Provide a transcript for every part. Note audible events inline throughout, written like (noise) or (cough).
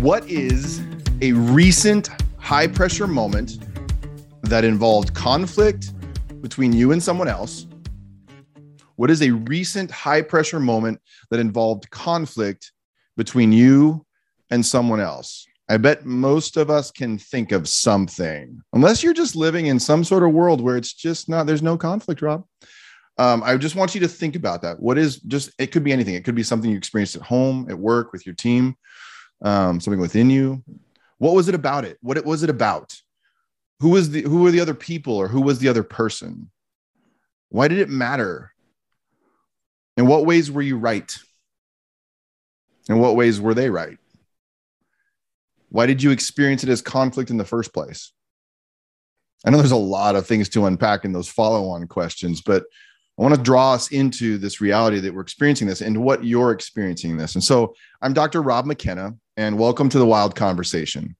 What is a recent high pressure moment that involved conflict between you and someone else? What is a recent high pressure moment that involved conflict between you and someone else? I bet most of us can think of something, unless you're just living in some sort of world where it's just not, there's no conflict, Rob. Um, I just want you to think about that. What is just, it could be anything. It could be something you experienced at home, at work, with your team, um, something within you. What was it about it? What was it about? Who was the, who were the other people or who was the other person? Why did it matter? In what ways were you right? In what ways were they right? Why did you experience it as conflict in the first place? I know there's a lot of things to unpack in those follow on questions, but I want to draw us into this reality that we're experiencing this and what you're experiencing this. And so I'm Dr. Rob McKenna, and welcome to the Wild Conversation,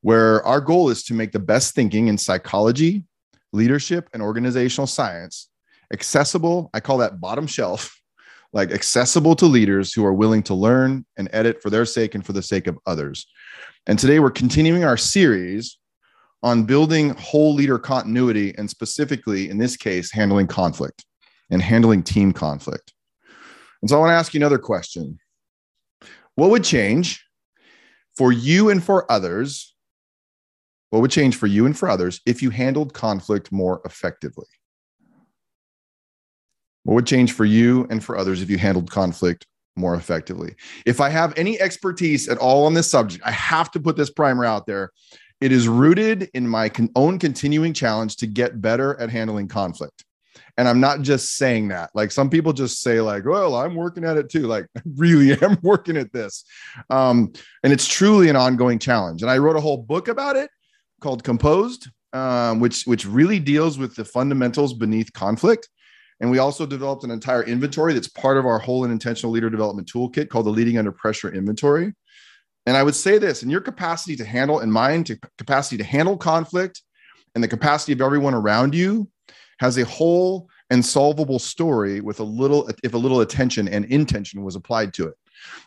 where our goal is to make the best thinking in psychology, leadership, and organizational science accessible. I call that bottom shelf, (laughs) like accessible to leaders who are willing to learn and edit for their sake and for the sake of others. And today we're continuing our series on building whole leader continuity and specifically, in this case, handling conflict and handling team conflict. And so I want to ask you another question What would change for you and for others? What would change for you and for others if you handled conflict more effectively? What would change for you and for others if you handled conflict more effectively. If I have any expertise at all on this subject, I have to put this primer out there. It is rooted in my con- own continuing challenge to get better at handling conflict. And I'm not just saying that. Like some people just say, like, well, I'm working at it too. Like, I (laughs) really am working at this. Um, and it's truly an ongoing challenge. And I wrote a whole book about it called Composed, um, which which really deals with the fundamentals beneath conflict. And we also developed an entire inventory that's part of our whole and intentional leader development toolkit called the Leading Under Pressure Inventory. And I would say this in your capacity to handle, in mind, to capacity to handle conflict and the capacity of everyone around you has a whole and solvable story with a little, if a little attention and intention was applied to it.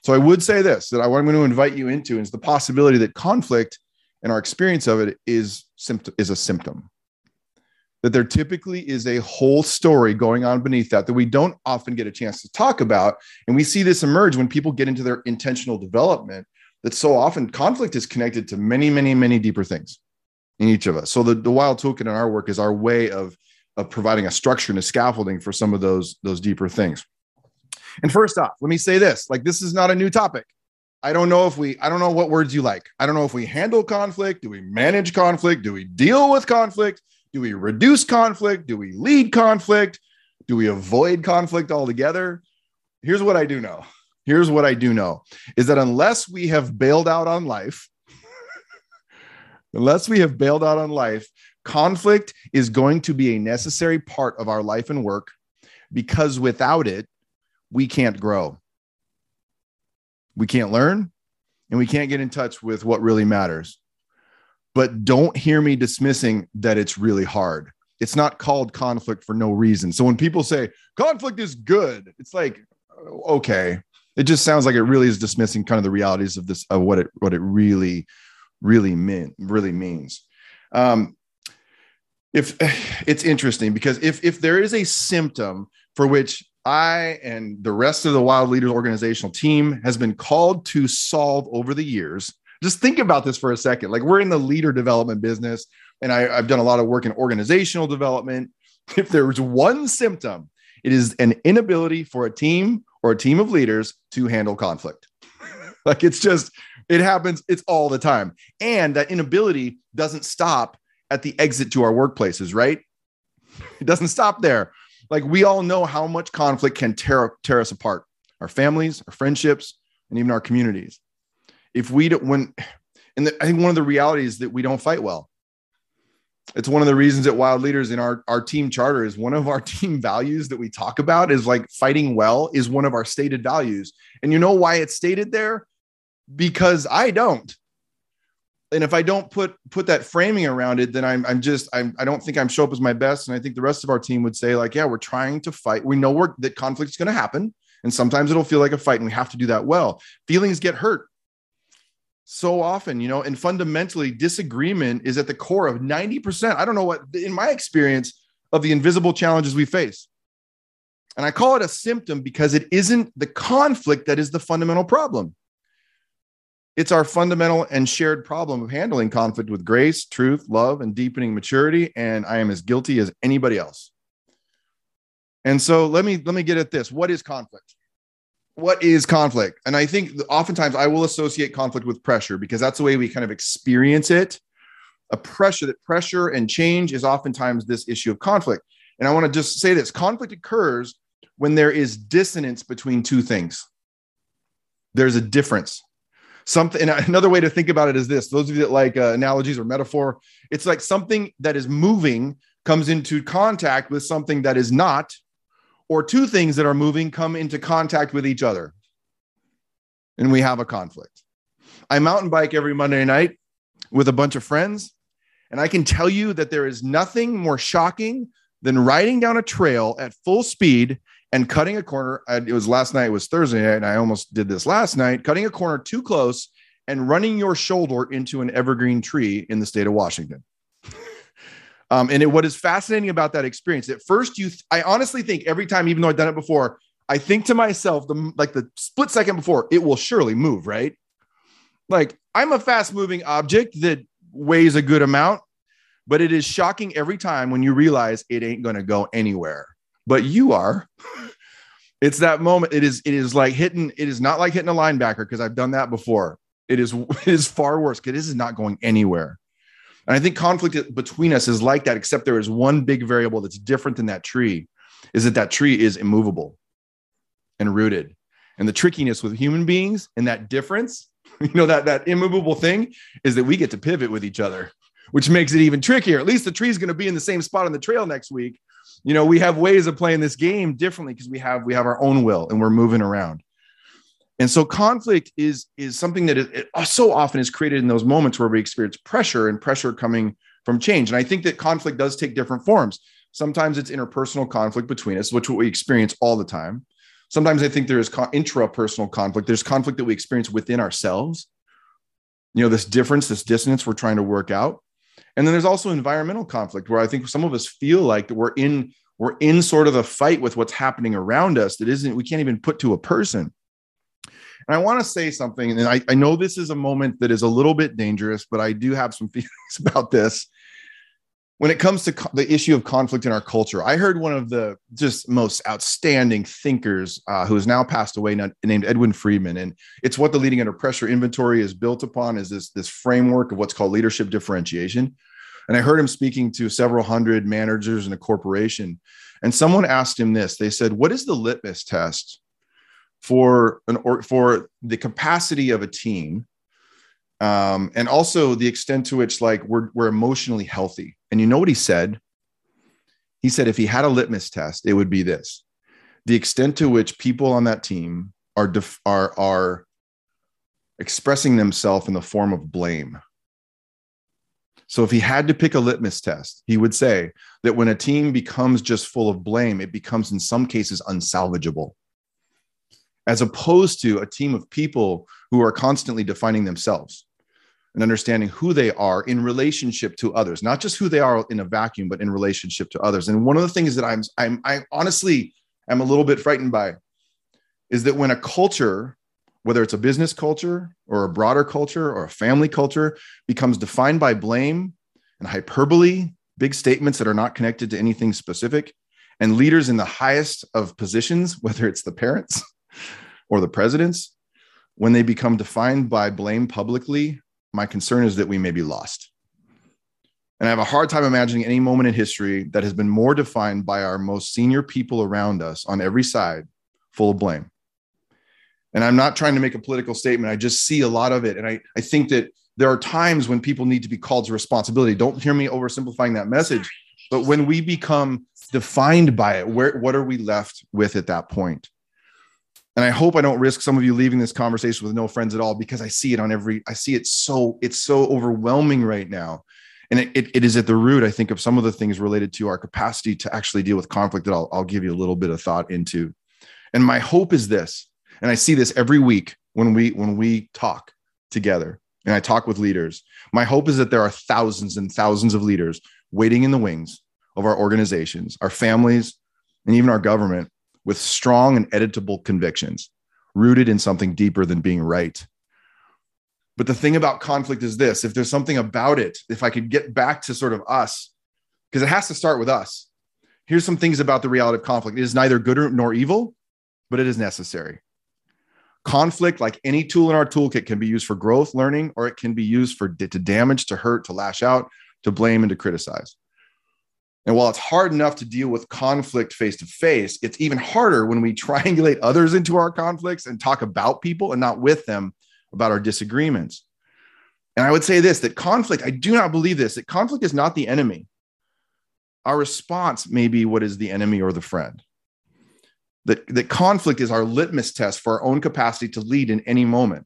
So I would say this that I'm going to invite you into is the possibility that conflict and our experience of it is symptom is a symptom that there typically is a whole story going on beneath that that we don't often get a chance to talk about. And we see this emerge when people get into their intentional development, that so often conflict is connected to many, many, many deeper things in each of us. So the, the wild toolkit in our work is our way of, of providing a structure and a scaffolding for some of those, those deeper things. And first off, let me say this like, this is not a new topic. I don't know if we, I don't know what words you like. I don't know if we handle conflict. Do we manage conflict? Do we deal with conflict? Do we reduce conflict? Do we lead conflict? Do we avoid conflict altogether? Here's what I do know. Here's what I do know is that unless we have bailed out on life, (laughs) unless we have bailed out on life, conflict is going to be a necessary part of our life and work because without it, we can't grow. We can't learn and we can't get in touch with what really matters but don't hear me dismissing that it's really hard. It's not called conflict for no reason. So when people say conflict is good, it's like, okay, it just sounds like it really is dismissing kind of the realities of this, of what it, what it really, really meant really means. Um, if (sighs) it's interesting because if, if there is a symptom for which I and the rest of the Wild Leaders organizational team has been called to solve over the years, just think about this for a second. Like we're in the leader development business, and I, I've done a lot of work in organizational development. (laughs) If there's one symptom, it is an inability for a team or a team of leaders to handle conflict. (laughs) like it's just, it happens, it's all the time. And that inability doesn't stop at the exit to our workplaces, right? It doesn't stop there. Like we all know how much conflict can tear, tear us apart. Our families, our friendships, and even our communities. If we don't when and the, i think one of the realities that we don't fight well. It's one of the reasons that wild leaders in our, our team charter is one of our (laughs) team values that we talk about is like fighting well is one of our stated values. And you know why it's stated there? Because i don't and if i don't put put that framing around it then i'm, I'm just I'm, i don't think i'm show up as my best and i think the rest of our team would say like yeah we're trying to fight we know we're, that conflict is going to happen and sometimes it'll feel like a fight and we have to do that well feelings get hurt so often, you know, and fundamentally, disagreement is at the core of 90%. I don't know what, in my experience, of the invisible challenges we face. And I call it a symptom because it isn't the conflict that is the fundamental problem. It's our fundamental and shared problem of handling conflict with grace, truth, love, and deepening maturity. And I am as guilty as anybody else. And so let me let me get at this. What is conflict? What is conflict? And I think oftentimes I will associate conflict with pressure because that's the way we kind of experience it. A pressure that pressure and change is oftentimes this issue of conflict. And I want to just say this conflict occurs when there is dissonance between two things. There's a difference something another way to think about it is this those of you that like uh, analogies or metaphor it's like something that is moving comes into contact with something that is not or two things that are moving come into contact with each other. And we have a conflict. I mountain bike every monday night with a bunch of friends and i can tell you that there is nothing more shocking than riding down a trail at full speed and cutting a corner. It was last night, it was Thursday night, and I almost did this last night, cutting a corner too close and running your shoulder into an evergreen tree in the state of Washington. (laughs) um, and it, what is fascinating about that experience, at first, you, I honestly think every time, even though I've done it before, I think to myself, the like the split second before, it will surely move, right? Like I'm a fast moving object that weighs a good amount, but it is shocking every time when you realize it ain't going to go anywhere but you are. (laughs) it's that moment. It is, it is like hitting, it is not like hitting a linebacker because I've done that before. It is, (laughs) it is far worse because this is not going anywhere. And I think conflict between us is like that, except there is one big variable that's different than that tree is that that tree is immovable and rooted. And the trickiness with human beings and that difference, (laughs) you know, that, that immovable thing is that we get to pivot with each other, which makes it even trickier. At least the tree is going to be in the same spot on the trail next week you know we have ways of playing this game differently because we have we have our own will and we're moving around. And so conflict is is something that it, it so often is created in those moments where we experience pressure and pressure coming from change. And i think that conflict does take different forms. Sometimes it's interpersonal conflict between us which we experience all the time. Sometimes i think there is co- intrapersonal conflict. There's conflict that we experience within ourselves. You know this difference this dissonance we're trying to work out and then there's also environmental conflict where I think some of us feel like we're in we're in sort of a fight with what's happening around us that isn't we can't even put to a person. And I want to say something, and I, I know this is a moment that is a little bit dangerous, but I do have some (laughs) feelings about this. When it comes to co- the issue of conflict in our culture, I heard one of the just most outstanding thinkers uh, who has now passed away, named Edwin Friedman, and it's what the leading under pressure inventory is built upon is this this framework of what's called leadership differentiation. And I heard him speaking to several hundred managers in a corporation. And someone asked him this. They said, What is the litmus test for an or for the capacity of a team? Um, and also the extent to which like we're we're emotionally healthy. And you know what he said? He said if he had a litmus test, it would be this: the extent to which people on that team are def- are are expressing themselves in the form of blame so if he had to pick a litmus test, he would say that when a team becomes just full of blame, it becomes in some cases unsalvageable. As opposed to a team of people who are constantly defining themselves and understanding who they are in relationship to others, not just who they are in a vacuum, but in relationship to others. And one of the things that I'm, I'm I honestly am a little bit frightened by is that when a culture whether it's a business culture or a broader culture or a family culture, becomes defined by blame and hyperbole, big statements that are not connected to anything specific. And leaders in the highest of positions, (laughs) whether it's the parents or the presidents, when they become defined by blame publicly, my concern is that we may be lost. And I have a hard time imagining any moment in history that has been more defined by our most senior people around us on every side, full of blame. And i'm not trying to make a political statement. I just see a lot of it. And i, I think that there are times when people need to be called to responsibility. Don't hear me oversimplifying that message but when we become defined by it where what are we left with at that point and i hope i don't risk some of you leaving this conversation with no friends at all because i see it on every i see it so it's so overwhelming right now. And it, it, it is at the root i think of some of the things related to our capacity to actually deal with conflict that I'll, I'll give you a little bit of thought into. And my hope is this and I see this every week when we when we talk together and I talk with leaders, my hope is that there are thousands and thousands of leaders waiting in the wings of our organizations, our families, and even our government with strong and editable convictions rooted in something deeper than being right. But the thing about conflict is this if there's something about it, if I could get back to sort of us, because it has to start with us. Here's some things about the reality of conflict it is neither good nor evil, but it is necessary. Conflict, like any tool in our toolkit, can be used for growth, learning, or it can be used for to damage, to hurt, to lash out, to blame, and to criticize. And while it's hard enough to deal with conflict face to face, it's even harder when we (laughs) triangulate others into our conflicts and talk about people and not with them about our disagreements. And I would say this that conflict, I do not believe this, that conflict is not the enemy. Our response may be what is the enemy or the friend. That, that conflict is our litmus test for our own capacity to lead in any moment.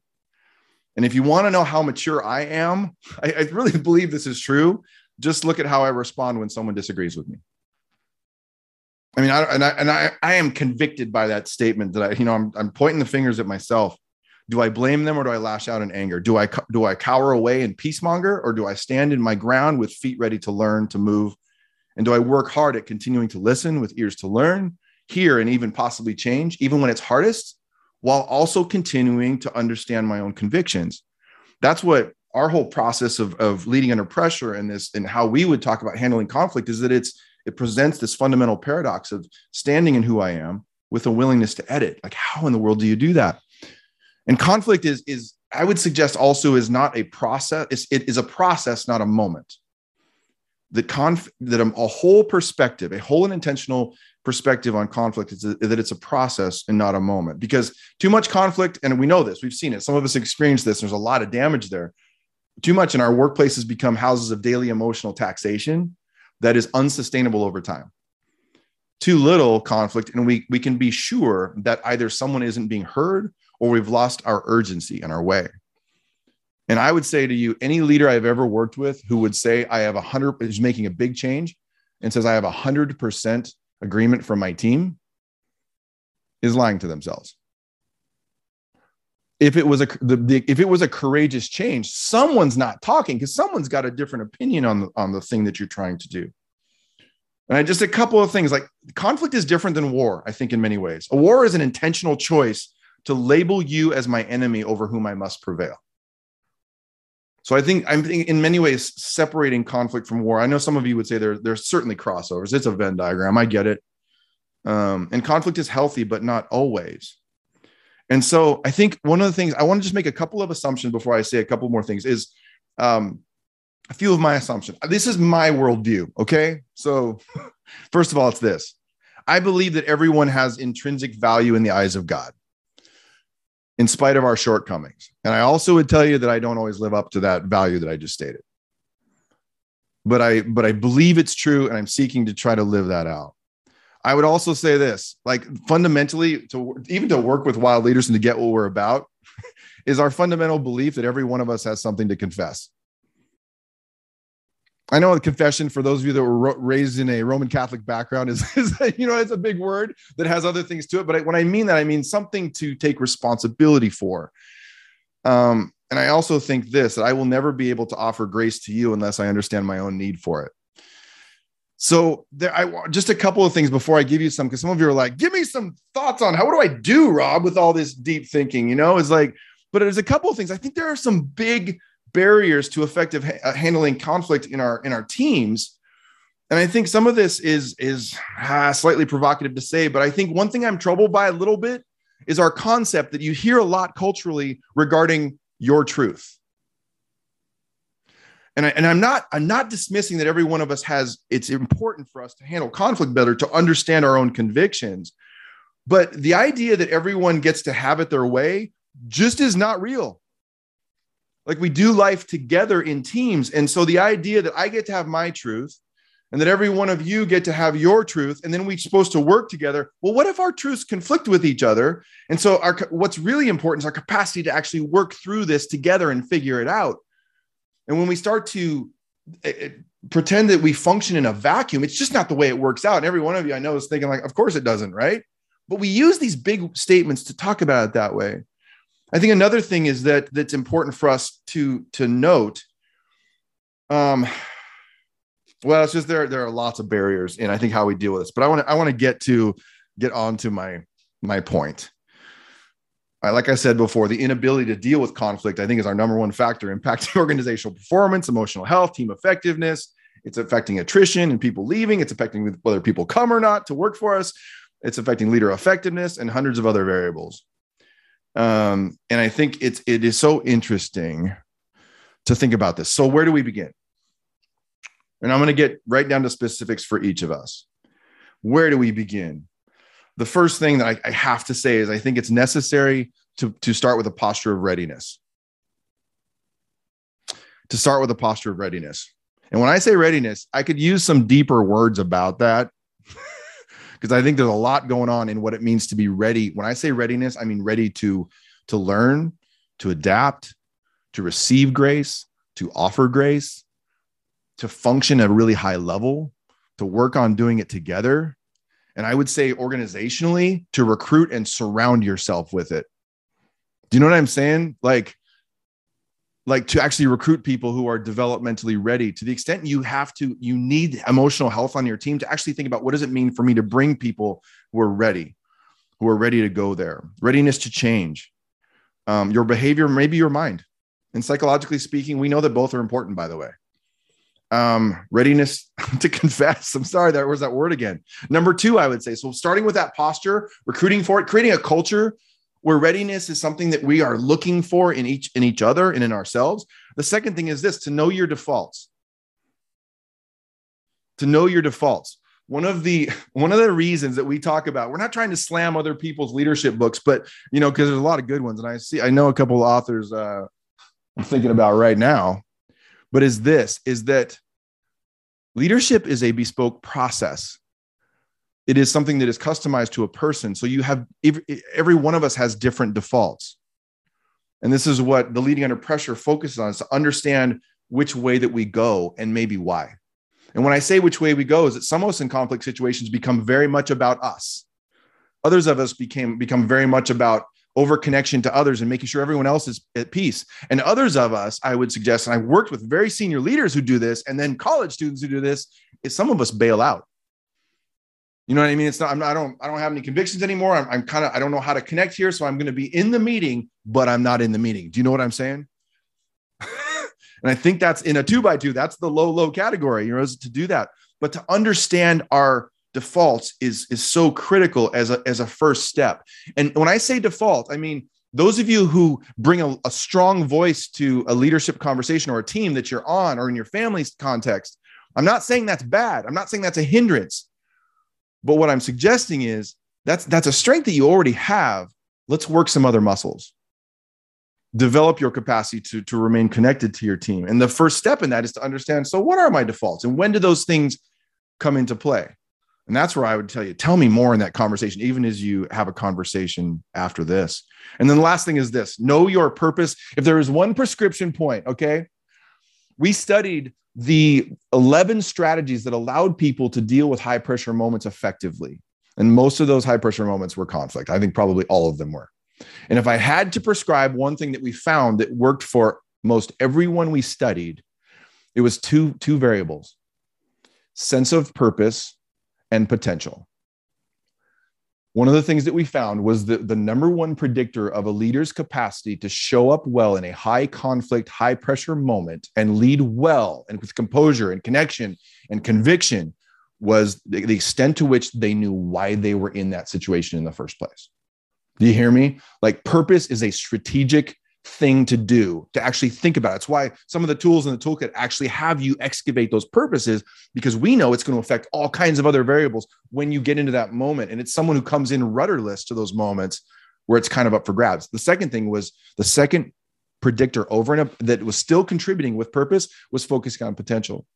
And if you want to know how mature I am, (laughs) I, I really believe this is true. Just look at how I respond when someone disagrees with me. I mean, I, and I and I, I am convicted by that statement that I, you know, I'm, I'm pointing the fingers at myself do I blame them or do I lash out in anger? Do I do I cower away and peacemonger or do I stand in my ground with feet ready to learn to move? And do I work hard at continuing to listen with ears to learn, hear, and even possibly change, even when it's hardest, while also continuing to understand my own convictions? That's what our whole process of, of leading under pressure and this and how we would talk about handling conflict is that it's it presents this fundamental paradox of standing in who I am with a willingness to edit. Like, how in the world do you do that? And conflict is is I would suggest also is not a process. It's, it is a process, not a moment. That conf that a, whole perspective, a whole and intentional perspective on conflict is that it's a process and not a moment. Because too much conflict, and we know this, we've seen it. Some of us experience this. There's a lot of damage there. Too much in our workplaces become houses of daily emotional taxation that is unsustainable over time too little conflict and we we can be sure that either someone isn't being heard or we've lost our urgency and our way. And I would say to you, any leader I've ever worked with who would say I have a hundred is making a big change and says I have a hundred percent agreement from my team is lying to themselves. If it was a the, the, if it was a courageous change, someone's not talking because someone's got a different opinion on the on the thing that you're trying to do. And I just a couple of things like conflict is different than war, I think, in many ways. A war is an intentional choice to label you as my enemy over whom I must prevail. So I think I'm in many ways separating conflict from war. I know some of you would say there, there's certainly crossovers. It's a Venn diagram. I get it. Um, and conflict is healthy, but not always. And so I think one of the things I want to just make a couple of assumptions before I say a couple more things is um, a few of my assumptions. This is my worldview. Okay. So, (laughs) first of all, it's this I believe that everyone has intrinsic value in the eyes of God in spite of our shortcomings. And I also would tell you that I don't always live up to that value that I just stated. But I but I believe it's true and I'm seeking to try to live that out. I would also say this, like fundamentally to even to work with wild leaders and to get what we're about (laughs) is our fundamental belief that every one of us has something to confess. I know the confession for those of you that were raised in a Roman Catholic background is, (laughs) is you know, it's a big word that has other things to it. But when I mean that, I mean something to take responsibility for. Um, and I also think this that I will never be able to offer grace to you unless I understand my own need for it. So there, I just a couple of things before I give you some, because some of you are like, give me some thoughts on how what do I do, Rob, with all this deep thinking? You know, it's like, but there's a couple of things. I think there are some big barriers to effective ha- uh, handling conflict in our in our teams and i think some of this is is ah, slightly provocative to say but i think one thing i'm troubled by a little bit is our concept that you hear a lot culturally regarding your truth and, I, and i'm not i'm not dismissing that every one of us has it's important for us to handle conflict better to understand our own convictions. But the idea that everyone gets to have it their way just is not real. Like we do life together in teams. And so the idea that I get to have my truth and that every one of you get to have your truth and then we're supposed to work together well what if our truths conflict with each other? And so our what's really important is our capacity to actually work through this together and figure it out and when we start to uh, pretend that we function in a vacuum it's just not the way it works out and every one of you i know is thinking like of course it doesn't right but we use these big statements to talk about it that way I think another thing is that that's important for us to to note. Um, well, it's just there there are lots of barriers in I think how we deal with this, but I want to I want to get to get on to my my point. Like I said before, the inability to deal with conflict, I think, is our number one factor (laughs) impacting organizational performance, emotional health, team effectiveness. It's affecting attrition and people leaving. It's affecting whether people come or not to work for us. It's affecting leader effectiveness and hundreds of other variables. Um, and I think it's it is so interesting to think about this. So where do we begin? And I'm going to get right down to specifics for each of us. Where do we begin? The first thing that I, I have to say is I think it's necessary to, to start with a posture of readiness. To start with a posture of readiness. And when I say readiness, I could use some deeper words about that (laughs) because I think there's a lot going on in what it means to be ready. When I say readiness, I mean ready to to learn, to adapt, to receive grace, to offer grace, to function at a really high level, to work on doing it together. And I would say organizationally to recruit and surround yourself with it. Do you know what I'm saying? Like like to actually recruit people who are developmentally ready. To the extent you have to you need emotional health on your team to actually think about what does it mean for me to bring people who are ready who are ready to go there. Readiness to change. Um, your behavior maybe your mind. And psychologically speaking we know that both are important by the way um, readiness (laughs) to confess. I'm sorry there was that word again. Number two i would say so starting with that posture recruiting for it creating a culture where readiness is something that we are looking for in each in each other and in ourselves. The second thing is this to know your defaults. To know your defaults. One of the (laughs) one of the reasons that we talk about we're not trying to slam other people's leadership books but you know because there's a lot of good ones and i see i know a couple of authors uh, i'm thinking about right now but is this is that leadership is a bespoke process it is something that is customized to a person. So you have every one of us has different defaults. And this is what the leading under pressure focuses on is to understand which way that we go and maybe why. And when I say which way we go, is that some of us in conflict situations become very much about us. Others of us became become very much about over connection to others and making sure everyone else is at peace. And others of us, I would suggest, and I worked with very senior leaders who do this, and then college students who do this, is some of us bail out. You know what I mean? It's not, not, I don't, I don't have any convictions anymore. I'm, I'm kind of, I don't know how to connect here. So I'm going to be in the meeting, but I'm not in the meeting. Do you know what I'm saying? (laughs) and I think that's in a two by two, that's the low, low category, you know, is to do that. But to understand our defaults is, is so critical as a, as a first step. And when I say default, I mean, those of you who bring a, a strong voice to a leadership conversation or a team that you're on or in your family's context, I'm not saying that's bad. I'm not saying that's a hindrance. But what I'm suggesting is that's that's a strength that you already have. Let's work some other muscles. Develop your capacity to, to remain connected to your team. And the first step in that is to understand so, what are my defaults and when do those things come into play? And that's where I would tell you, tell me more in that conversation, even as you have a conversation after this. And then the last thing is this know your purpose. If there is one prescription point, okay, we studied the 11 strategies that allowed people to deal with high pressure moments effectively. And most of those high pressure moments were conflict. I think probably all of them were. And if I had to prescribe one thing that we found that worked for most everyone we studied, it was two, two variables sense of purpose and potential one of the things that we found was that the number one predictor of a leader's capacity to show up well in a high conflict, high pressure moment and lead well and with composure and connection and conviction was the, extent to which they knew why they were in that situation in the first place. Do you hear me? Like, purpose is a strategic thing to do to actually think about. It's why some of the tools in the toolkit actually have you excavate those purposes because we know it's going to affect all kinds of other variables when you get into that moment. And it's someone who comes in rudderless to those moments where it's kind of up for grabs. The second thing was the second predictor over and up that was still contributing with purpose was focusing on potential.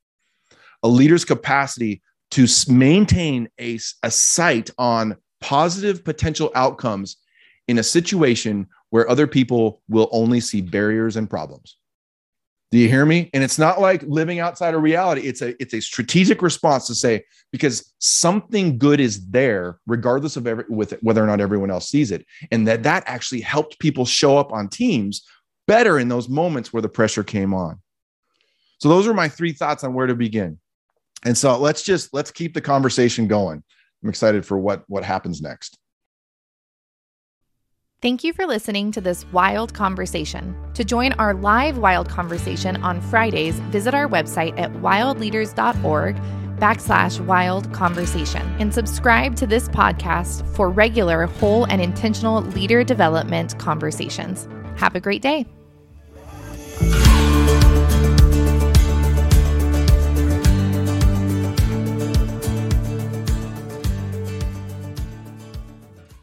A leader's capacity to maintain a, a sight on positive potential outcomes in a situation where other people will only see barriers and problems. Do you hear me? And it's not like living outside of reality. It's a it's a strategic response to say because something good is there, regardless of every, with whether or not everyone else sees it, and that that actually helped people show up on teams better in those moments where the pressure came on. So those are my three thoughts on where to begin. And so let's just let's keep the conversation going. I'm excited for what what happens next. Thank you for listening to this wild conversation. To join our live wild conversation on Fridays, visit our website at wildleaders.org backslash wild conversation and subscribe to this podcast for regular whole and intentional leader development conversations. Have a great day.